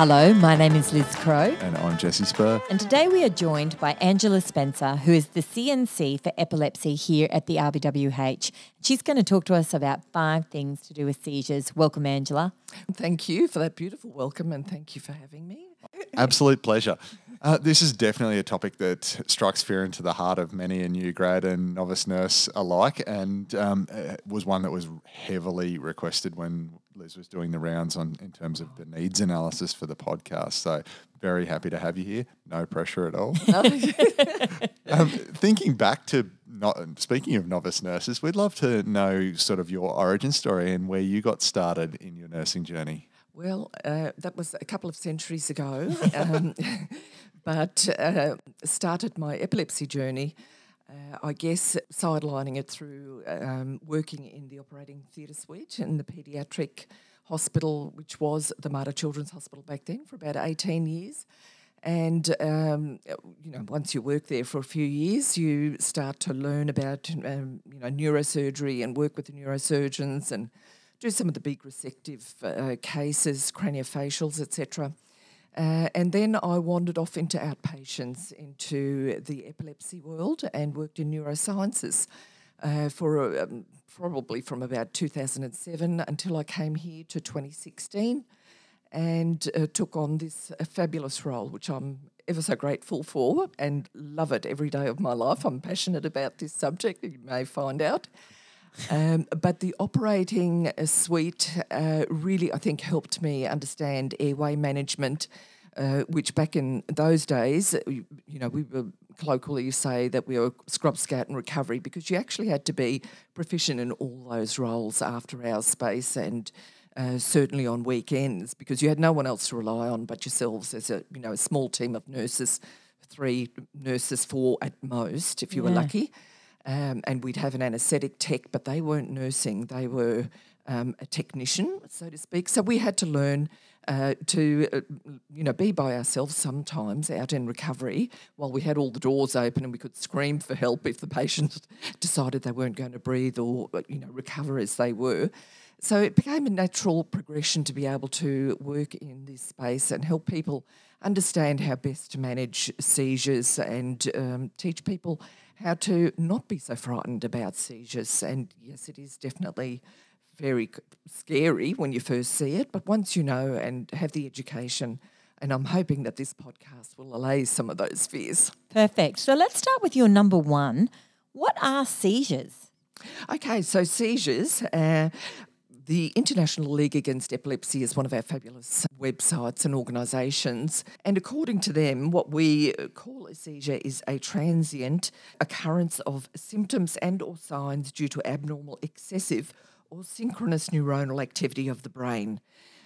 Hello, my name is Liz Crow. And I'm Jesse Spur. And today we are joined by Angela Spencer, who is the CNC for epilepsy here at the RBWH. She's going to talk to us about five things to do with seizures. Welcome, Angela. Thank you for that beautiful welcome and thank you for having me. Absolute pleasure. Uh, this is definitely a topic that strikes fear into the heart of many a new grad and novice nurse alike, and um, was one that was heavily requested when Liz was doing the rounds on in terms of the needs analysis for the podcast. So very happy to have you here. No pressure at all. um, thinking back to not speaking of novice nurses, we'd love to know sort of your origin story and where you got started in your nursing journey. Well, uh, that was a couple of centuries ago. Um, but uh, started my epilepsy journey, uh, I guess, sidelining it through um, working in the operating theatre suite in the paediatric hospital, which was the Mater Children's Hospital back then, for about 18 years. And um, you know, once you work there for a few years, you start to learn about um, you know neurosurgery and work with the neurosurgeons and do some of the big resective uh, cases, craniofacials, etc. Uh, and then I wandered off into outpatients, into the epilepsy world, and worked in neurosciences uh, for um, probably from about 2007 until I came here to 2016 and uh, took on this uh, fabulous role, which I'm ever so grateful for and love it every day of my life. I'm passionate about this subject, you may find out. Um, but the operating uh, suite uh, really, I think, helped me understand airway management, uh, which back in those days, uh, you, know, we were colloquially say that we were scrub, scout, and recovery because you actually had to be proficient in all those roles after our space and. Uh, certainly on weekends, because you had no one else to rely on but yourselves as a you know a small team of nurses, three nurses, four at most, if you yeah. were lucky. Um, and we'd have an anaesthetic tech, but they weren't nursing; they were um, a technician, so to speak. So we had to learn uh, to, uh, you know, be by ourselves sometimes out in recovery while we had all the doors open and we could scream for help if the patient decided they weren't going to breathe or, you know, recover as they were. So it became a natural progression to be able to work in this space and help people understand how best to manage seizures and um, teach people how to not be so frightened about seizures. And yes, it is definitely very scary when you first see it, but once you know and have the education, and I'm hoping that this podcast will allay some of those fears. Perfect. So let's start with your number one. What are seizures? Okay, so seizures. Uh, the International League Against Epilepsy is one of our fabulous websites and organisations. And according to them, what we call a seizure is a transient occurrence of symptoms and or signs due to abnormal, excessive or synchronous neuronal activity of the brain.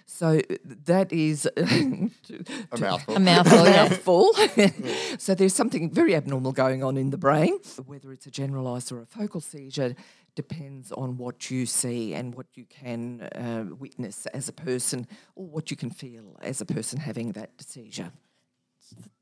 So that is a mouthful. A mouthful. a mouthful. so there's something very abnormal going on in the brain. Whether it's a generalised or a focal seizure depends on what you see and what you can uh, witness as a person or what you can feel as a person having that seizure.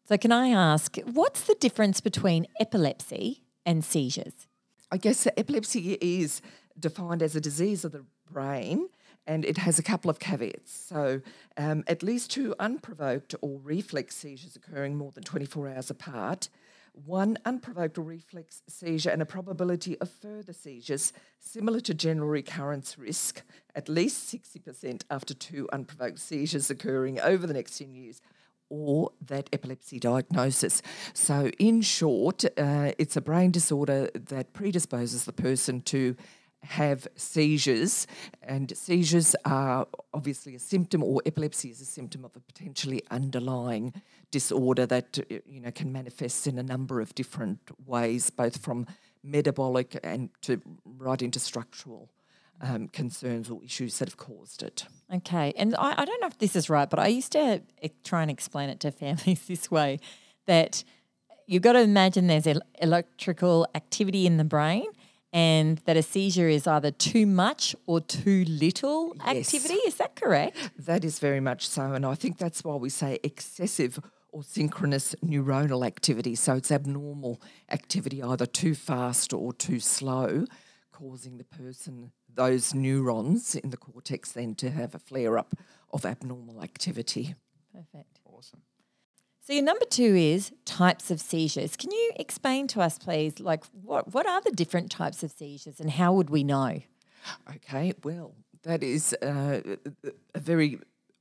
So, can I ask, what's the difference between epilepsy and seizures? I guess epilepsy is defined as a disease of the brain and it has a couple of caveats. So, um, at least two unprovoked or reflex seizures occurring more than 24 hours apart one unprovoked reflex seizure and a probability of further seizures similar to general recurrence risk, at least 60% after two unprovoked seizures occurring over the next 10 years, or that epilepsy diagnosis. So, in short, uh, it's a brain disorder that predisposes the person to have seizures, and seizures are obviously a symptom, or epilepsy is a symptom of a potentially underlying disorder that you know can manifest in a number of different ways, both from metabolic and to right into structural um, concerns or issues that have caused it. Okay. And I, I don't know if this is right, but I used to try and explain it to families this way that you've got to imagine there's electrical activity in the brain and that a seizure is either too much or too little activity. Yes. activity. Is that correct? That is very much so, and I think that's why we say excessive or synchronous neuronal activity. So it's abnormal activity, either too fast or too slow, causing the person those neurons in the cortex then to have a flare up of abnormal activity. Perfect. Awesome. So your number two is types of seizures. Can you explain to us, please, like what, what are the different types of seizures and how would we know? Okay, well, that is uh, a very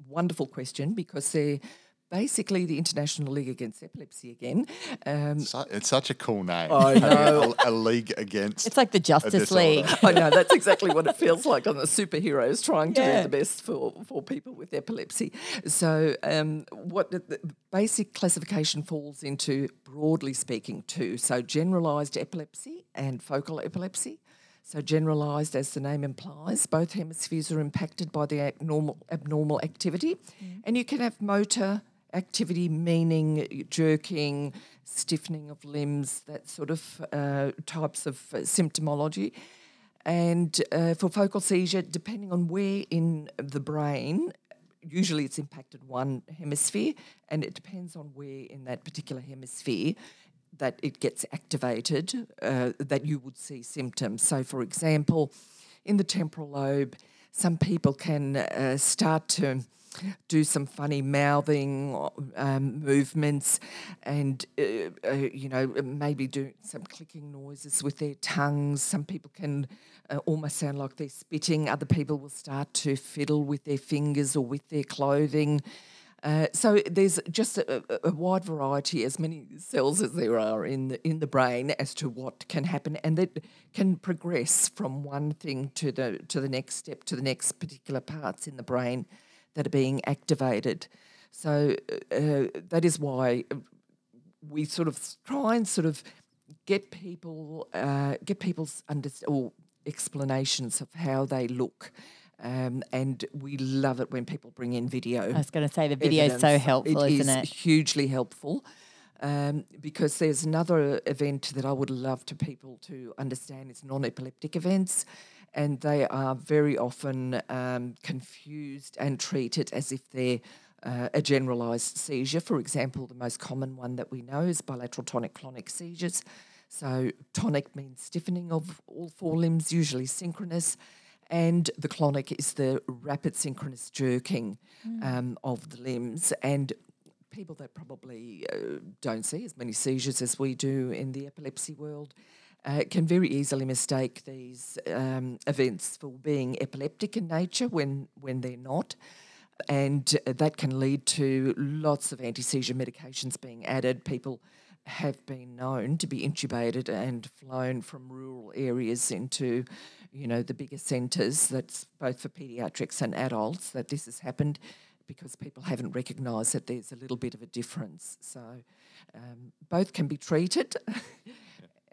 wonderful question because they're basically the International League Against Epilepsy again. Um, Su- It's such a cool name. I know. a, a league against. It's like the Justice. League. I know that's exactly what it feels like on the superheroes trying to Yeah. do the best for, for people with epilepsy. So, um, what the, the basic classification falls into, broadly speaking, two. So, generalised epilepsy and focal epilepsy. So, generalised, as the name implies, both hemispheres are impacted by the abnormal, abnormal activity, and you can have motor activity, meaning jerking, stiffening of limbs, that sort of uh, types of uh, symptomology. And uh, for focal seizure, depending on where in the brain, usually it's impacted one hemisphere, and it depends on where in that particular hemisphere that it gets activated, uh, that you would see symptoms. So, for example, in the temporal lobe, some people can uh, start to do some funny mouthing um, movements and, uh, uh, you know, maybe do some clicking noises with their tongues. Some people can uh, almost sound like they're spitting. Other people will start to fiddle with their fingers or with their clothing. Uh, so there's just a, a- wide variety, as many cells as there are in the in the brain, as to what can happen, and that can progress from one thing to the to the next step to the next particular parts in the brain that are being activated. So uh, that is why we sort of try and sort of get people uh, get people's under or explanations of how they look. Um, and we love it when people bring in video. I was going to say the video is so helpful, It isn't is it? hugely helpful um, because there's another event that I would love to people to understand is non-epileptic events, and they are very often um, confused and treated as if they're uh, a generalised seizure. For example, the most common one that we know is bilateral tonic-clonic seizures. So tonic means stiffening of all four limbs, usually synchronous, and the clonic is the rapid synchronous jerking um, of the limbs. And people that probably uh, don't see as many seizures as we do in the epilepsy world uh, can very easily mistake these um, events for being epileptic in nature when when they're not. And uh, that can lead to lots of anti seizure medications being added. People have been known to be intubated and flown from rural areas into, you know, the bigger centres. That's both for paediatrics and adults that this has happened because people haven't recognised that there's a little bit of a difference. So um, both can be treated.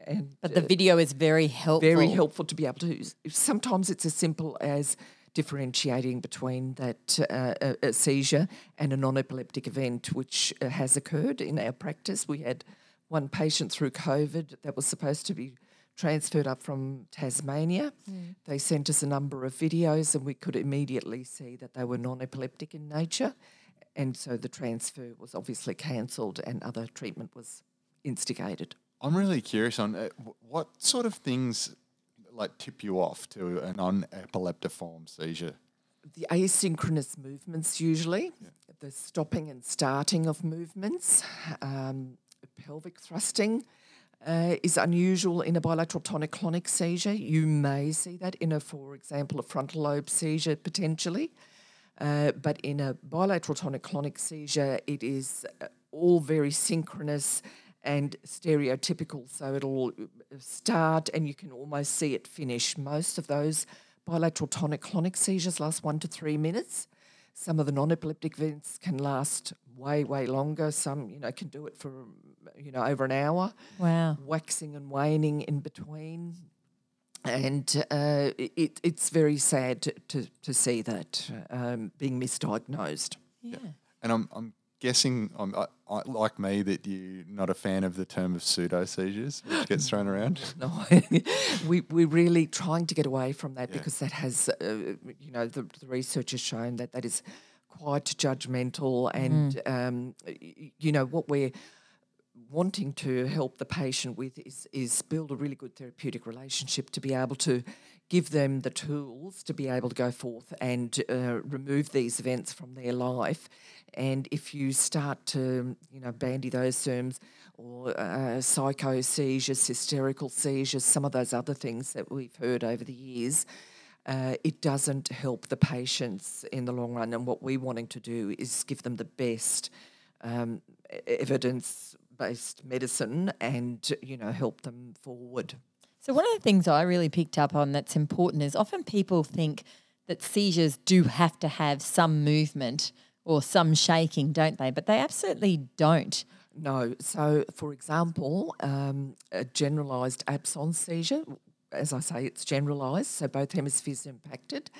and But the video is very helpful. very helpful to be able to. Sometimes it's as simple as differentiating between that uh, a, a seizure and a non-epileptic event, which uh, has occurred in our practice. We had one patient through COVID that was supposed to be transferred up from Tasmania. They sent us a number of videos, and we could immediately see that they were non-epileptic in nature. And so the transfer was obviously cancelled, and other treatment was instigated. I'm really curious on uh, what sort of things like tip you off to a non-epileptiform seizure. the asynchronous movements usually, the stopping and starting of movements, um, pelvic thrusting uh, is unusual in a bilateral tonic-clonic seizure. You may see that in a, for example, a frontal lobe seizure potentially. Uh, but in a bilateral tonic-clonic seizure, it is uh, all very synchronous and stereotypical. So it'll start and you can almost see it finish. Most of those bilateral tonic clonic seizures last one to three minutes. Some of the non-epileptic events can last way, way longer. Some, you know, can do it for, you know, over an hour. Wow. Waxing and waning in between. And uh, it, it's very sad to, to, to see that um, being misdiagnosed. Yeah. And I'm, I'm guessing, I'm, I, I, like me, that you're not a fan of the term of pseudo seizures, which gets thrown around. No, we, we're really trying to get away from that because that has, uh, you know, the, the research has shown that that is quite judgmental. And, um, you know, what we're wanting to help the patient with is, is build a really good therapeutic relationship to be able to give them the tools to be able to go forth and uh, remove these events from their life. And if you start to, you know, bandy those terms or uh, psycho seizures, hysterical seizures, some of those other things that we've heard over the years, uh, it doesn't help the patients in the long run. And what we're wanting to do is give them the best um, evidence based medicine and, you know, help them forward. So one of the things I really picked up on that's important is often people think that seizures do have to have some movement or some shaking, don't they? But they absolutely don't. No. So, for example, um, a generalised absence seizure, as I say, it's generalised, so both hemispheres impacted.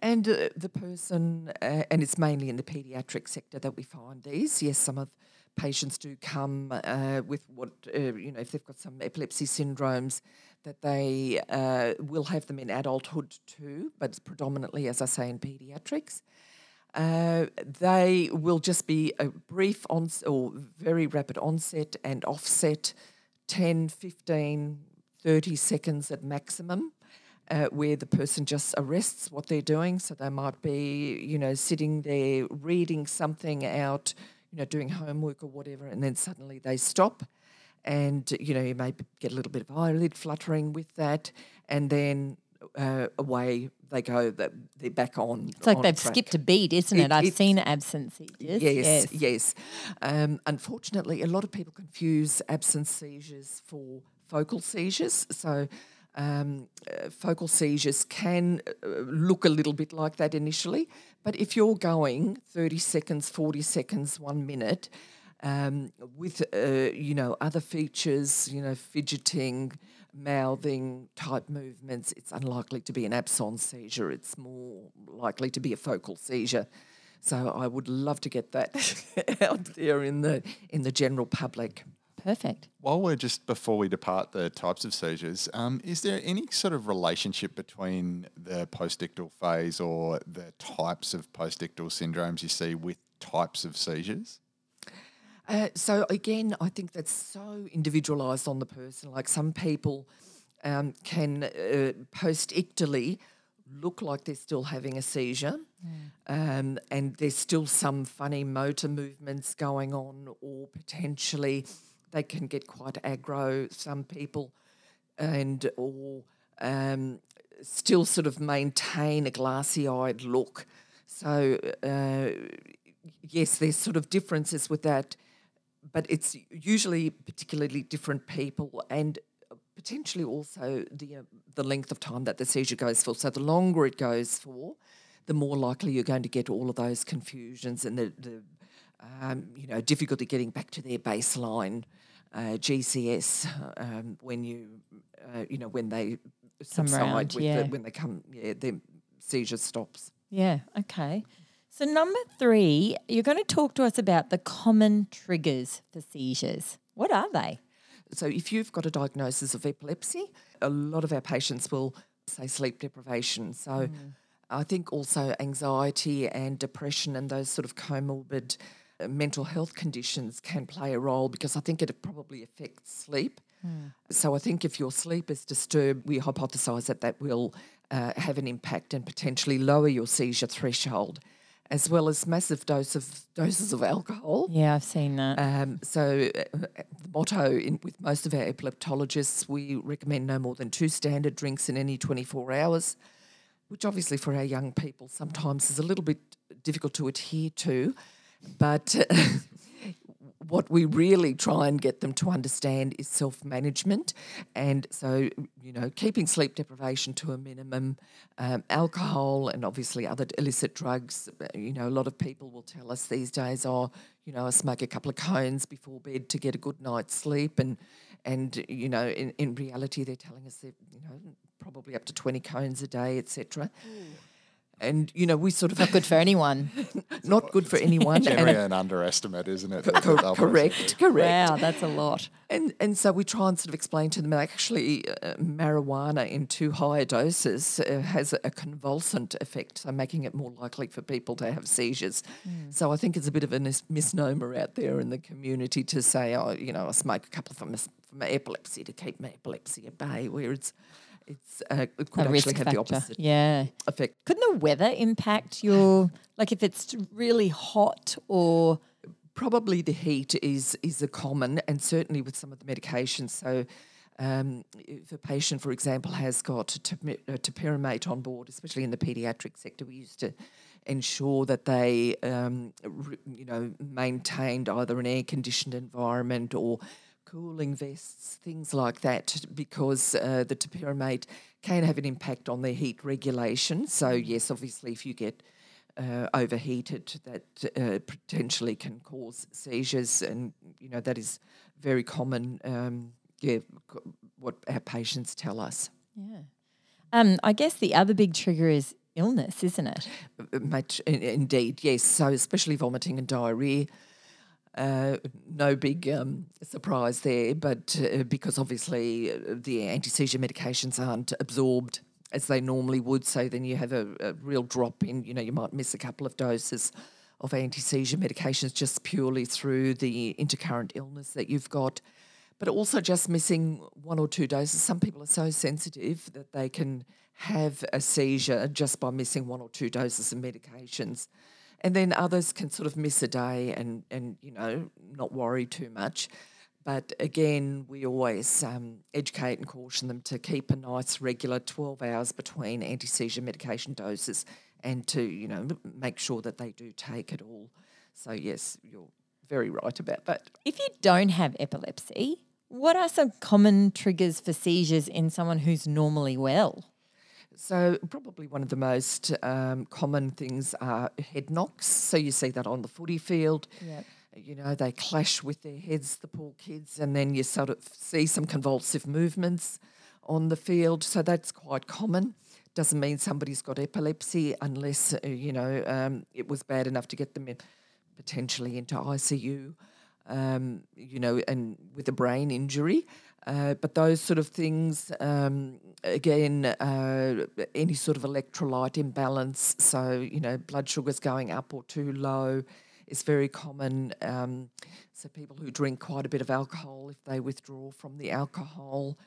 And uh, the person, uh, and it's mainly in the paediatric sector that we find these. Yes, some of patients do come uh, with what, uh, you know, if they've got some epilepsy syndromes, that they uh, will have them in adulthood too, but predominantly, as I say, in paediatrics. Uh, they will just be a brief on or very rapid onset and offset 10 15 30 seconds at maximum uh, where the person just arrests what they're doing so they might be you know sitting there reading something out you know doing homework or whatever and then suddenly they stop and you know you may get a little bit of eyelid fluttering with that and then uh, away they go that they're back on It's like on they've track. skipped a beat, isn't It- it? I've seen absence seizures. Yes, yes. Um, unfortunately, a lot of people confuse absence seizures for focal seizures. So, um, uh, focal seizures can uh, look a little bit like that initially, but if you're going 30 seconds, 40 seconds, one minute, um, with uh, you know other features, you know fidgeting, mouthing type movements, it's unlikely to be an absence seizure. It's more likely to be a focal seizure. So I would love to get that out there in the in the general public. Perfect. While we're just before we depart the types of seizures, um, is there any sort of relationship between the postictal phase or the types of postictal syndromes you see with types of seizures? Uh, so again, I think that's so individualised on the person. Like some people um, can uh, post-ictally look like they're still having a seizure, um, and there's still some funny motor movements going on, or potentially they can get quite aggro. Some people, and or um, still sort of maintain a glassy-eyed look. So uh, yes, there's sort of differences with that, but it's usually particularly different people and potentially also the uh, the length of time that the seizure goes for. So the longer it goes for, the more likely you're going to get all of those confusions and the, the um, you know difficulty getting back to their baseline uh, GCS um, when you uh, you know when they subside round, with yeah. the, when they come yeah their seizure stops. Yeah. Okay. So number three, you're going to talk to us about the common triggers for seizures. What are they? So, if you've got a diagnosis of epilepsy, a lot of our patients will say sleep deprivation. So, I think also anxiety and depression and those sort of comorbid uh, mental health conditions can play a role because I think it probably affects sleep. So, I think if your sleep is disturbed, we hypothesise that that will uh, have an impact and potentially lower your seizure threshold, as well as massive dose of doses of alcohol. Yeah, I've seen that. Um, so uh, the motto in, with most of our epileptologists, we recommend no more than two standard drinks in any 24 hours, which obviously for our young people sometimes is a little bit difficult to adhere to. But what we really try and get them to understand is self management. And so, you know, keeping sleep deprivation to a minimum, um, alcohol, and obviously other illicit drugs. You know, a lot of people will tell us these days, oh, you know, I smoke a couple of cones before bed to get a good night's sleep. And, and you know, in, in reality, they're telling us they're, you know, probably up to 20 cones a day, etc. And you know, we sort of Not good for anyone. not good for anyone. Generally and, an underestimate, isn't it? co- correct, correct. wow, that's a lot. And and so we try and sort of explain to them that actually uh, marijuana in too high doses uh, has a convulsant effect, so making it more likely for people to have seizures. So I think it's a bit of a mis- misnomer out there in the community to say, oh, you know, I smoke a couple for my, for my epilepsy to keep my epilepsy at bay, where it's it's uh, it could A actually have factor. the opposite Yeah. effect. Couldn't the weather impact your like if it's really hot or probably the heat is is a common, and certainly with some of the medications. So, um, if a patient, for example, has got topi- uh, topiramate on board, especially in the paediatric sector, we used to ensure that they, um, you know, maintained either an air conditioned environment or cooling vests, things like that, because uh, the topiramate can have an impact on their heat regulation. So, yes, obviously, if you get uh, overheated, that uh, potentially can cause seizures, and you know that is very common. Um, yeah, what our patients tell us. yeah. Um, I guess the other big trigger is illness, isn't it? Uh, Much in- indeed, yes. So especially vomiting and diarrhea. Uh, no big um, surprise there, but uh, because obviously uh, the anti seizure medications aren't absorbed as they normally would, so then you have a, a real drop in. You know, you might miss a couple of doses of anti seizure medications just purely through the intercurrent illness that you've got, but also just missing one or two doses. Some people are so sensitive that they can have a seizure just by missing one or two doses of medications. And then others can sort of miss a day and, and you know, not worry too much. But again, we always um, educate and caution them to keep a nice regular 12 hours between anti seizure medication doses and to, you know, make sure that they do take it all. So, yes, you're very right about that. If you don't have epilepsy, what are some common triggers for seizures in someone who's normally well? So, probably one of the most um, common things are head knocks. So, you see that on the footy field. Yep. You know, they clash with their heads, the poor kids, and then you sort of see some convulsive movements on the field. So, that's quite common. Doesn't mean somebody's got epilepsy unless, uh, you know, um, it was bad enough to get them in, potentially into ICU, um, you know, and with a brain injury. Uh, but those sort of things, um, again, uh, any sort of electrolyte imbalance, so, you know, blood sugars going up or too low is very common. Um, so, people who drink quite a bit of alcohol, if they withdraw from the alcohol,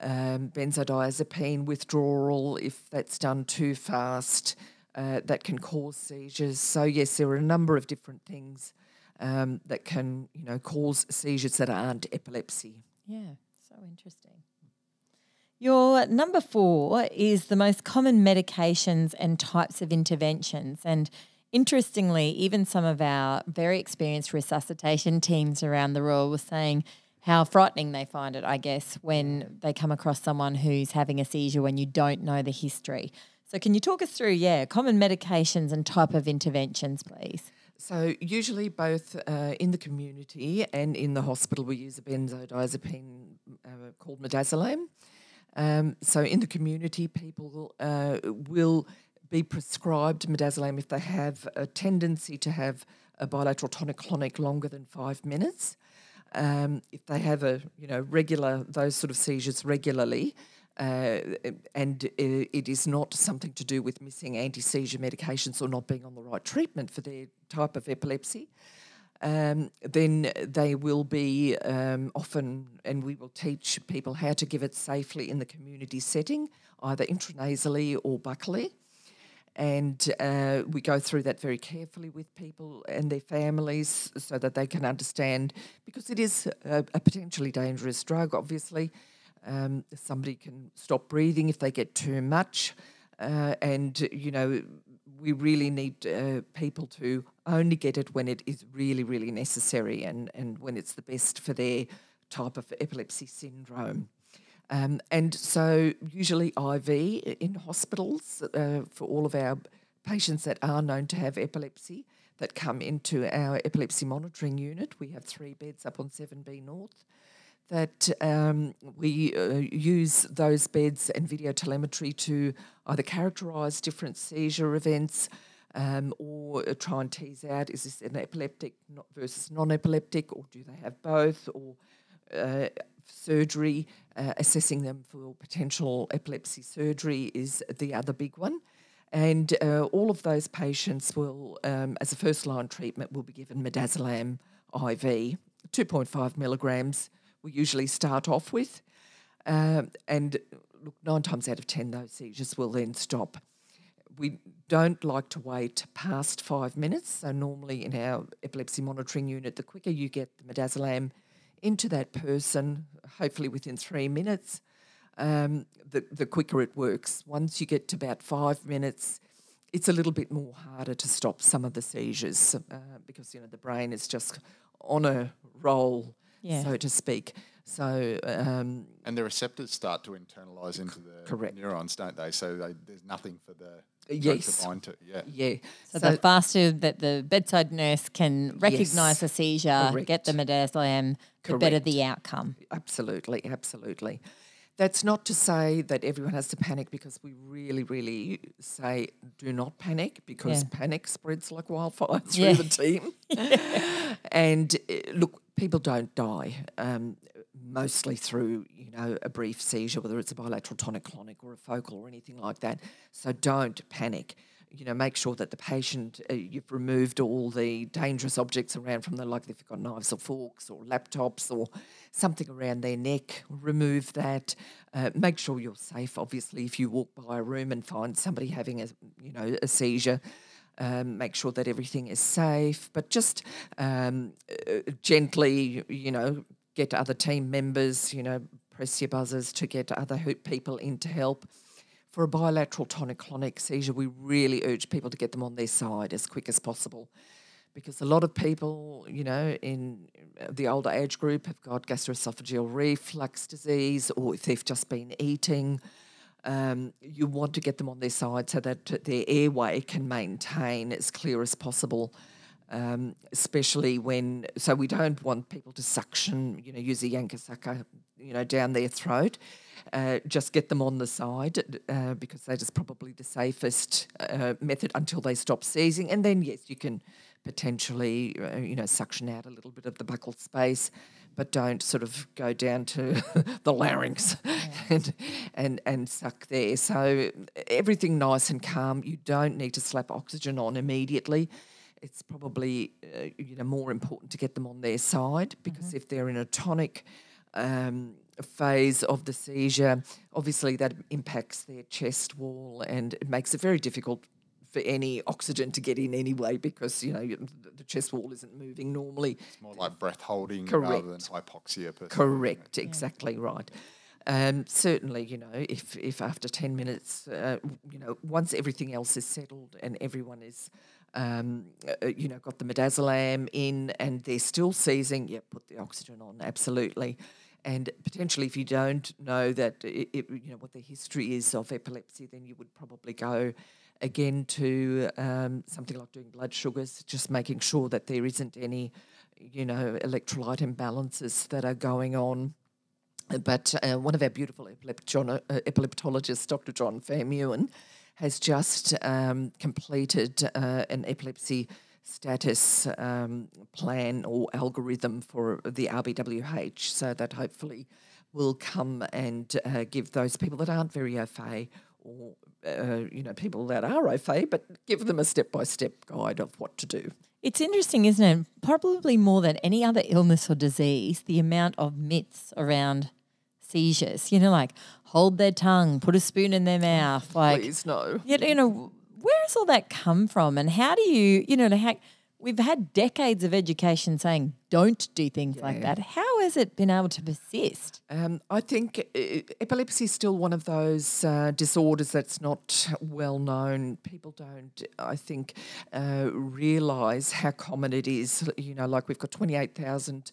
um, benzodiazepine withdrawal, if that's done too fast, uh, that can cause seizures. So, yes, there are a number of different things um, that can, you know, cause seizures that aren't epilepsy. Yeah, so interesting. Your number four is the most common medications and types of interventions. And interestingly, even some of our very experienced resuscitation teams around the world were saying how frightening they find it, I guess, when they come across someone who's having a seizure when you don't know the history. So, can you talk us through, yeah, common medications and type of interventions, please? So usually both uh, in the community and in the hospital we use a benzodiazepine uh, called midazolam. Um, so in the community people uh, will be prescribed midazolam if they have a tendency to have a bilateral tonic-clonic longer than five minutes. Um, if they have a you know regular those sort of seizures regularly, uh, and it is not something to do with missing anti seizure medications or not being on the right treatment for their type of epilepsy, um, then they will be um, often, and we will teach people how to give it safely in the community setting, either intranasally or buccally. And uh, we go through that very carefully with people and their families so that they can understand because it is a, a potentially dangerous drug, obviously. Um, somebody can stop breathing if they get too much. Uh, and, you know, we really need uh, people to only get it when it is really, really necessary and, and when it's the best for their type of epilepsy syndrome. Um, and so, usually IV in hospitals uh, for all of our patients that are known to have epilepsy that come into our epilepsy monitoring unit. We have three beds up on 7B North. That um, we uh, use those beds and video telemetry to either characterise different seizure events um, or uh, try and tease out is this an epileptic versus non epileptic, or do they have both, or uh, surgery, uh, assessing them for potential epilepsy surgery is the other big one. And uh, all of those patients will, um, as a first line treatment, will be given midazolam IV, 2.5 milligrams. We usually start off with. Um, and look, nine times out of 10, those seizures will then stop. We don't like to wait past five minutes. So, normally in our epilepsy monitoring unit, the quicker you get the midazolam into that person, hopefully within three minutes, um, the, the quicker it works. Once you get to about five minutes, it's a little bit more harder to stop some of the seizures uh, because you know the brain is just on a roll, Yeah. so to speak. So um, And the receptors start to internalize into the correct. neurons, don't they? So they, there's nothing for the drug Yes. to to. Yeah. yeah, So, the faster that the bedside nurse can recognise Yes, a seizure, get the midazolam, the better the outcome. Absolutely, absolutely. That's not to say that everyone has to panic because we really, really say do not panic because Yeah. panic spreads like wildfire through Yeah. the team. and uh, look, people don't die um, mostly through you know a brief seizure, whether it's a bilateral tonic-clonic or a focal or anything like that. So don't panic. You know, make sure that the patient uh, you've removed all the dangerous objects around from them, like they've got knives or forks or laptops or something around their neck. Remove that. Uh, make sure you're safe. Obviously, if you walk by a room and find somebody having a you know a seizure, um, make sure that everything is safe, but just um, uh, gently, you know, get other team members, you know, press your buzzers to get other people in to help. For a bilateral tonic-clonic seizure, we really urge people to get them on their side as quick as possible because a lot of people, you know, in the older age group have got gastroesophageal reflux disease or if they've just been eating um, you want to get them on their side so that their airway can maintain as clear as possible. Um, especially when, so we don't want people to suction, you know, use a Yankauer sucker, you know, down their throat. Uh, just get them on the side uh, because that is probably the safest uh, method until they stop seizing. And then, yes, you can potentially, uh, you know, suction out a little bit of the buccal space, but don't sort of go down to the larynx and, and and suck there. So everything nice and calm. You don't need to slap oxygen on immediately. It's probably uh, you know more important to get them on their side because if they're in a tonic um, phase of the seizure, obviously that impacts their chest wall and it makes it very difficult for any oxygen to get in anyway because you know the chest wall isn't moving normally. It's more like breath holding rather than hypoxia. Per se. Correct, exactly right. Um, certainly, you know, if if after ten minutes, uh, you know, once everything else is settled and everyone is, um, uh, you know, got the midazolam in and they're still seizing, yeah, put the oxygen on, absolutely. And potentially, if you don't know that, it, it, you know, what the history is of epilepsy, then you would probably go again to um, something like doing blood sugars, just making sure that there isn't any, you know, electrolyte imbalances that are going on. But uh, one of our beautiful uh, epileptologists, Dr. John Fairmewen, has just um, completed uh, an epilepsy status um, plan or algorithm for the RBWH, so that hopefully will come and uh, give those people that aren't very fait or uh, you know people that are fait, but give them a step by step guide of what to do. It's interesting, isn't it? Probably more than any other illness or disease, the amount of myths around seizures. You know, like hold their tongue, put a spoon in their mouth, like Please no. you know, you know, where has all that come from, and how do you, you know, how, we've had decades of education saying don't do things like that. How has it been able to persist? Um, I think uh, epilepsy is still one of those uh, disorders that's not well known. People don't, I think, uh, realise how common it is. You know, like we've got 28,000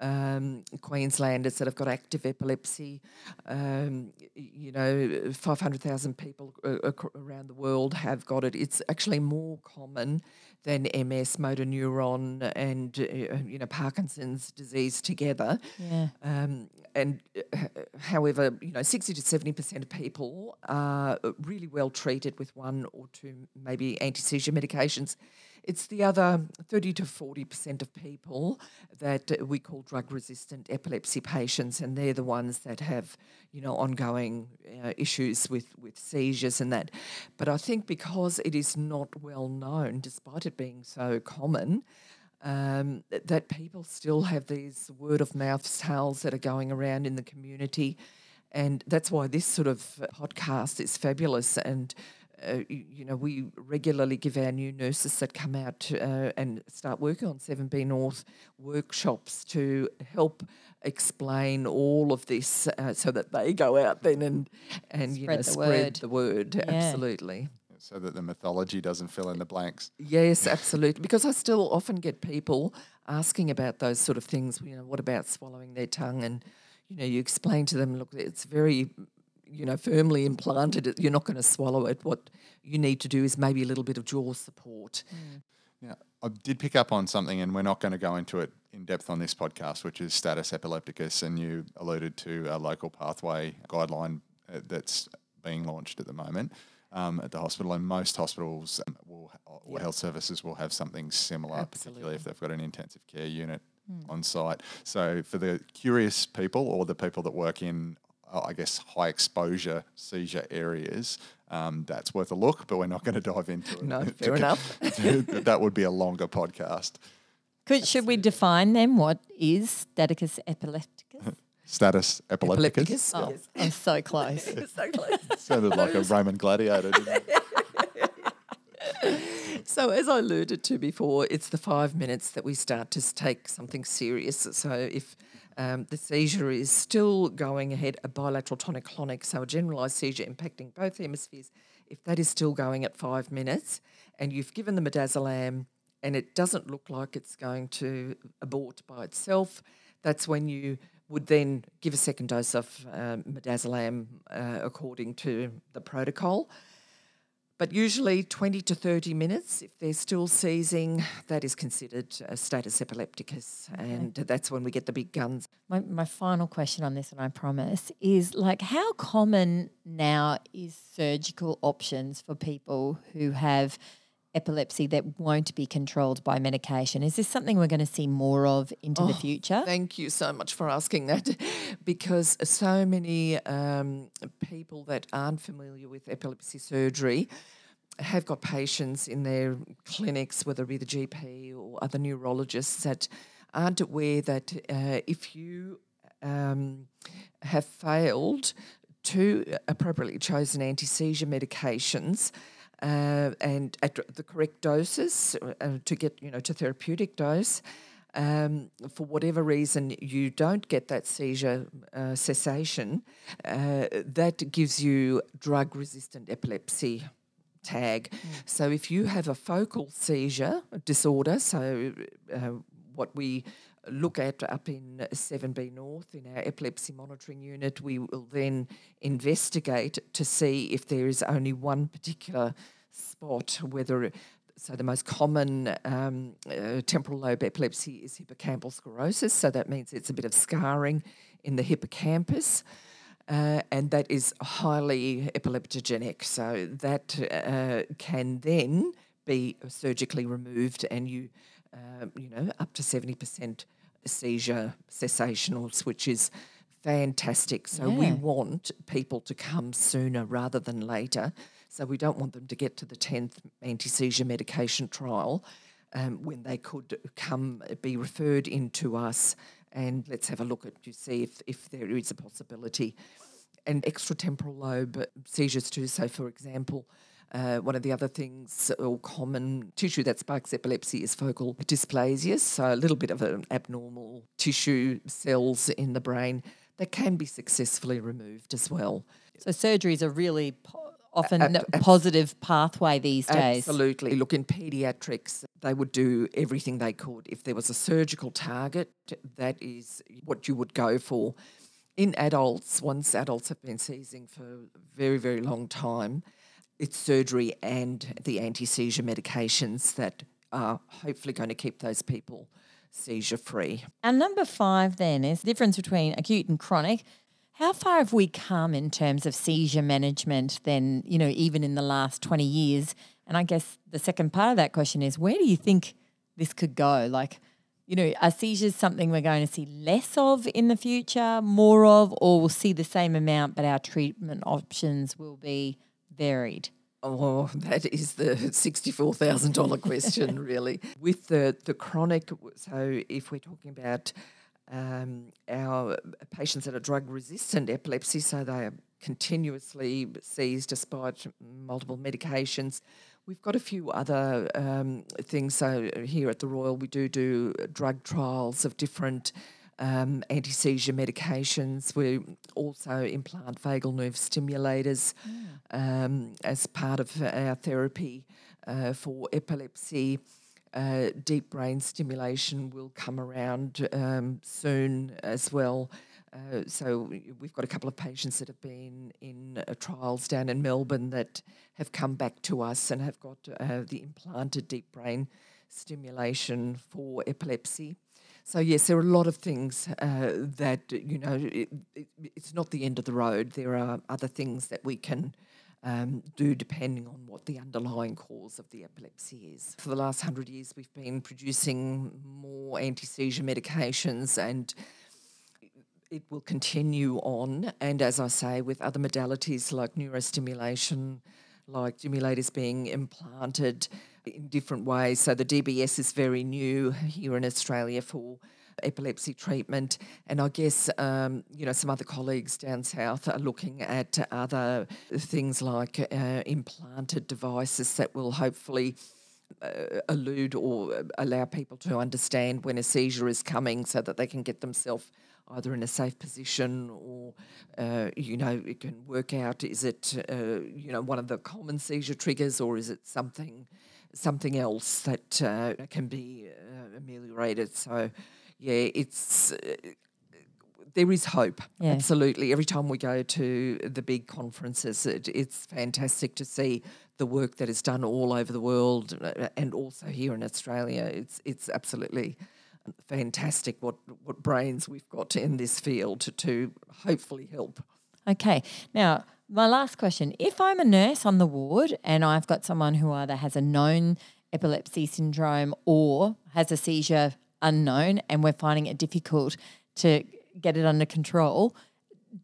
um, Queenslanders that have got active epilepsy. Um, you know, 500,000 people uh, around the world have got it. It's actually more common than MS, motor neuron, and uh, you know Parkinson's disease together. Yeah. Um, and uh, however, you know, 60 to 70% of people are really well treated with one or two, maybe anti seizure medications. It's the other 30 to 40% of people that we call drug resistant epilepsy patients, and they're the ones that have, you know, ongoing uh, issues with, with seizures and that. But I think because it is not well known, despite it being so common, um, that people still have these word of mouth tales that are going around in the community. And that's why this sort of podcast is fabulous. And uh, you, you, know, we regularly give our new nurses that come out uh, and start working on 7B North workshops to help explain all of this uh, so that they go out then and, and you know, the spread word. the word. Yeah. Absolutely. So that the mythology doesn't fill in the blanks. Yes, absolutely. Because I still often get people asking about those sort of things. You know, what about swallowing their tongue? And you know, you explain to them, look, it's very you know, firmly implanted, you're not going to swallow it. What you need to do is maybe a little bit of jaw support. Mm. Now, I did pick up on something, and we're not going to go into it in depth on this podcast, which is status epilepticus, and you alluded to a local pathway guideline uh, that's being launched at the moment. Um, at the hospital, and most hospitals will, or health services will have something similar, particularly if they've got an intensive care unit on site. So, for the curious people or the people that work in I guess, high exposure seizure areas, um, that's worth a look, but we're not going to dive into it. No, fair enough. that would be a longer podcast. Could, should we define them? What is status epilepticus? Status epilepticus. Epilepticus. Oh, yes. I'm so close. so close. Sounded like a Roman gladiator. So, as I alluded to before, it's the five minutes that we start to take something serious. So, if um, the seizure is still going ahead, a bilateral tonic clonic, so a generalised seizure impacting both hemispheres, if that is still going at five minutes and you've given the midazolam and it doesn't look like it's going to abort by itself, that's when you would then give a second dose of um, midazolam uh, according to the protocol. But usually 20 to 30 minutes, if they're still seizing, that is considered a status epilepticus. And that's when we get the big guns. My, my final question on this, and I promise, is like how common now is surgical options for people who have epilepsy that won't be controlled by medication? Is this something we're going to see more of into the future? Thank you so much for asking that because so many um, people that aren't familiar with epilepsy surgery have got patients in their clinics, whether it be the GP or other neurologists, that aren't aware that uh, if you um, have failed to appropriately chosen anti seizure medications, uh, and at the correct doses uh, to get you know to therapeutic dose. Um, for whatever reason you don't get that seizure uh, cessation, uh, that gives you drug resistant epilepsy tag. So if you have a focal seizure disorder, so uh, what we look at up in 7B North in our epilepsy monitoring unit, we will then investigate to see if there is only one particular spot, whether so the most common um, uh, temporal lobe epilepsy is hippocampal sclerosis. So that means it's a bit of scarring in the hippocampus. Uh, and that is highly epileptogenic. So that uh, can then be surgically removed, and you, uh, you know, up to seventy percent seizure cessation, which is fantastic. So we want people to come sooner rather than later. So we don't want them to get to the tenth anti seizure medication trial um, when they could come be referred into us and let's have a look at to see if, if there is a possibility. And extratemporal lobe seizures too. So, for example, Uh, one of the other things or common tissue that sparks epilepsy is focal dysplasia, so a little bit of an abnormal tissue cells in the brain that can be successfully removed as well. So surgery is a really often a positive pathway these days. Absolutely. Look, in paediatrics, they would do everything they could. If there was a surgical target, that is what you would go for. In adults, once adults have been seizing for a very, very long time, it's surgery and the anti seizure medications that are hopefully going to keep those people seizure free. And number five then is the difference between acute and chronic. How far have we come in terms of seizure management then, you know, even in the last 20 years? And I guess the second part of that question is where do you think this could go? Like, you know, are seizures something we're going to see less of in the future, more of, or we'll see the same amount, but our treatment options will be varied? Oh, that is the sixty-four thousand dollar question, really. With the the chronic, so if we're talking about um, our patients that are drug resistant epilepsy, so they are continuously seized despite multiple medications. We've got a few other um, things. So here at the Royal, we do do drug trials of different um, anti seizure medications. We also implant vagal nerve stimulators um, as part of our therapy uh, for epilepsy. Uh, deep brain stimulation will come around um, soon as well. Uh, so we've got a couple of patients that have been in uh, trials down in Melbourne that have come back to us and have got uh, the implanted deep brain stimulation for epilepsy. So yes, there are a lot of things uh, that you know. It, it, it's not the end of the road. There are other things that we can um, do depending on what the underlying cause of the epilepsy is. For the last hundred years, we've been producing more anti seizure medications and it will continue on. And as I say, with other modalities like neurostimulation, like stimulators being implanted in different ways. So the DBS is very new here in Australia for epilepsy treatment. And I guess, um, you know, some other colleagues down south are looking at other things like uh, implanted devices that will hopefully uh, elude or allow people to understand when a seizure is coming so that they can get themselves either in a safe position or, uh, you know, it can work out is it, uh, you know, one of the common seizure triggers or is it something something else that uh, can be uh, ameliorated. So, yeah, it's uh, there is hope. Yeah. Absolutely. Every time we go to the big conferences, it, it's fantastic to see the work that is done all over the world uh, and also here in Australia. It's it's absolutely fantastic what what brains we've got in this field to, to hopefully help. Okay. Now, my last question if I'm a nurse on the ward and I've got someone who either has a known epilepsy syndrome or has a seizure unknown and we're finding it difficult to get it under control,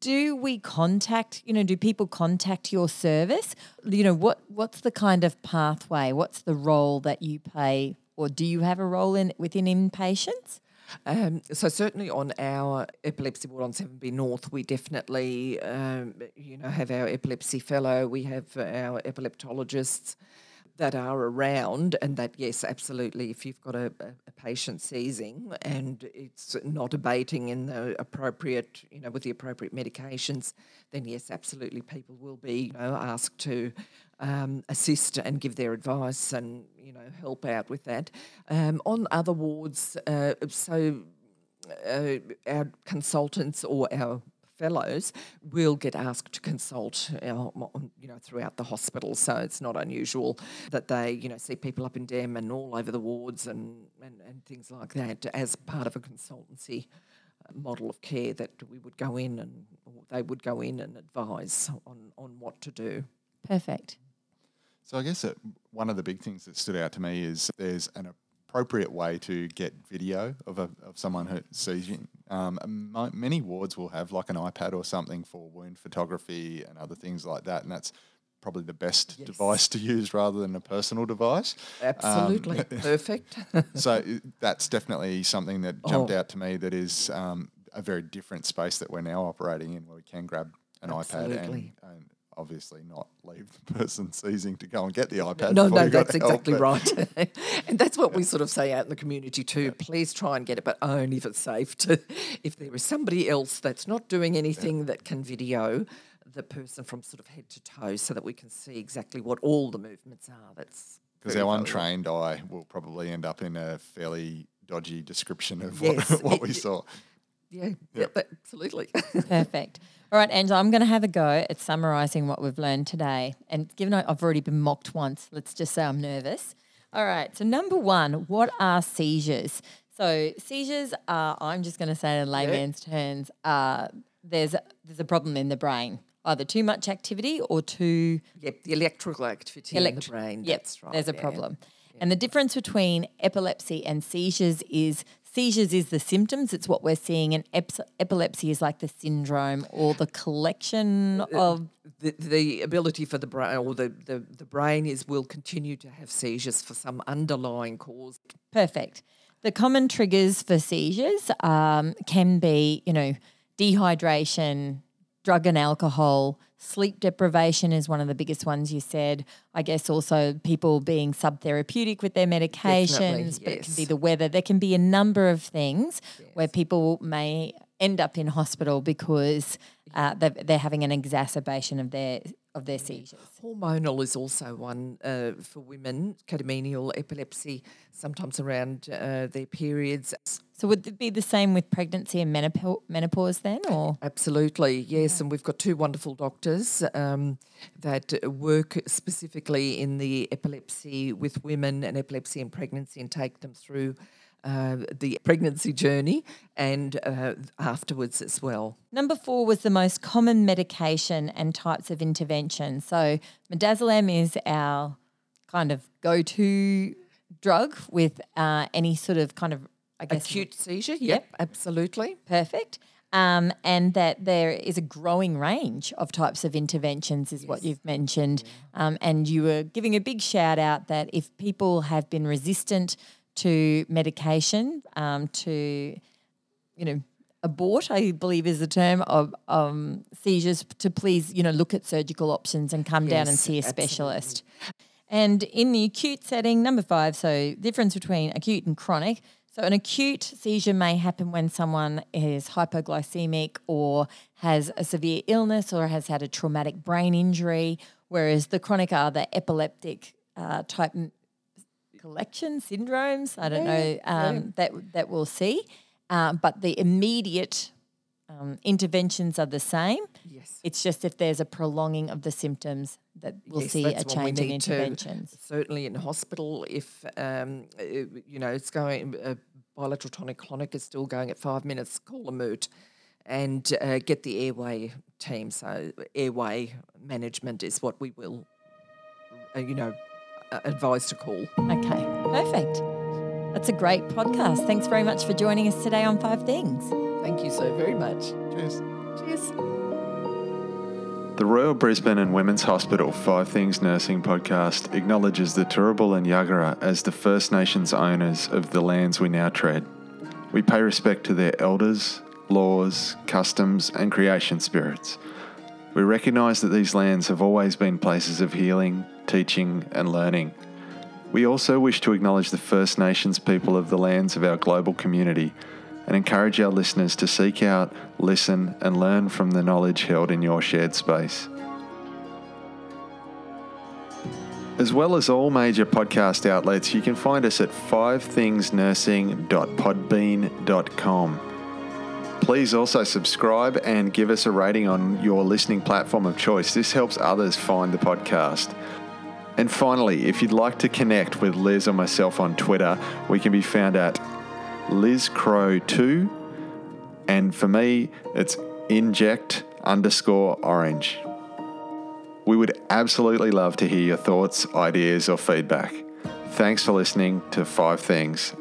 do we contact, you know, do people contact your service? You know, what what's the kind of pathway? What's the role that you play or do you have a role in within inpatients? Um, so certainly on our epilepsy ward on 7B North, we definitely, um, you know, have our epilepsy fellow. We have our epileptologists that are around, and that yes, absolutely. If you've got a, a, patient seizing and it's not abating in the appropriate, you know, with the appropriate medications, then yes, absolutely, people will be you know, asked to um, assist and give their advice and you know help out with that. Um, on other wards, uh, so uh, our consultants or our fellows will get asked to consult, uh, you know, throughout the hospital. So it's not unusual that they, you know, see people up in Dem and all over the wards and, and, and things like that as part of a consultancy uh, model of care that we would go in and they would go in and advise on, on what to do. Perfect. So I guess one of the big things that stood out to me is there's an appropriate way to get video of, a, of someone who's seizing. Um, many wards will have like an iPad or something for wound photography and other things like that, and that's probably the best yes. device to use rather than a personal device. Absolutely um, perfect. so that's definitely something that jumped oh. out to me. That is um, a very different space that we're now operating in, where we can grab an Absolutely. iPad and, and obviously not leave the person seizing to go and get the iPad. No, no, that's exactly but- right. and that's what we sort of say out in the community too. Please try and get it, but only if it's safe. To, if there is somebody else that's not doing anything that can video the person from sort of head to toe, so that we can see exactly what all the movements are. That's Because our valuable. untrained eye will probably end up in a fairly dodgy description of Yes, what, what we saw. Yeah, yeah, but absolutely. Perfect. All right, Angela, I'm going to have a go at summarising what we've learned today. And given I've already been mocked once, let's just say I'm nervous. All right, so number one, what are seizures? So seizures are, I'm just going to say in layman's terms, uh, there's, there's a problem in the brain, either too much activity or too yep, the electrical activity in the brain. Yep, that's right. There's a yeah. problem. And the difference between epilepsy and seizures is seizures is the symptoms, it's what we're seeing, and eps- epilepsy is like the syndrome or the collection of. the, the ability for the brain or the, the, the brain is will continue to have seizures for some underlying cause. Perfect. The common triggers for seizures um, can be, you know, dehydration, drug and alcohol, sleep deprivation is one of the biggest ones you said. I guess also people being subtherapeutic with their medications, but it can be the weather. There can be a number of things where people may end up in hospital because uh, they're, they're having an exacerbation of their of their seizures. Hormonal is also one uh, for women, catamenial epilepsy, sometimes around uh, their periods. So would it be the same with pregnancy and menopau- menopause then, or Absolutely, yes. And we've got two wonderful doctors um, that work specifically in the epilepsy with women and epilepsy and pregnancy and take them through uh, the pregnancy journey and uh, afterwards as well. Number four was the most common medication and types of intervention. So midazolam is our kind of go-to drug with uh, any sort of kind of, I guess, Acute seizure, yep, absolutely. perfect. Um, and that there is a growing range of types of interventions, is what you've mentioned. Um, and you were giving a big shout out that if people have been resistant to medication, um, to you know, abort, I believe is the term of um, seizures, to please, you know, look at surgical options and come down and see a absolutely. specialist. And in the acute setting, number five, so difference between acute and chronic. So an acute seizure may happen when someone is hypoglycemic or has a severe illness or has had a traumatic brain injury, whereas the chronic are the epileptic uh, type collection syndromes. I don't know um, that that we'll see, um, but the immediate um, interventions are the same. Yes. It's just if there's a prolonging of the symptoms that we'll Yes, see a that's when we change in need to- interventions. certainly in hospital, if um, you know it's going, uh, bilateral tonic clonic is still going at five minutes, call a moot, and uh, get the airway team. So airway management is what we will, uh, you know, uh, advise to call. Okay, perfect. That's a great podcast. Thanks very much for joining us today on Five Things. Thank you so very much. Cheers. Cheers. The Royal Brisbane and Women's Hospital Five Things Nursing podcast acknowledges the Turrbal and Yagara as the First Nations owners of the lands we now tread. We pay respect to their elders, laws, customs, and creation spirits. We recognise that these lands have always been places of healing, teaching, and learning. We also wish to acknowledge the First Nations people of the lands of our global community and encourage our listeners to seek out, listen, and learn from the knowledge held in your shared space. As well as all major podcast outlets, you can find us at fivethingsnursing.podbean.com. Please also subscribe and give us a rating on your listening platform of choice. This helps others find the podcast. And finally, if you'd like to connect with Liz or myself on Twitter, we can be found at LizCrow2. And for me, it's inject underscore orange. We would absolutely love to hear your thoughts, ideas, or feedback. Thanks for listening to Five Things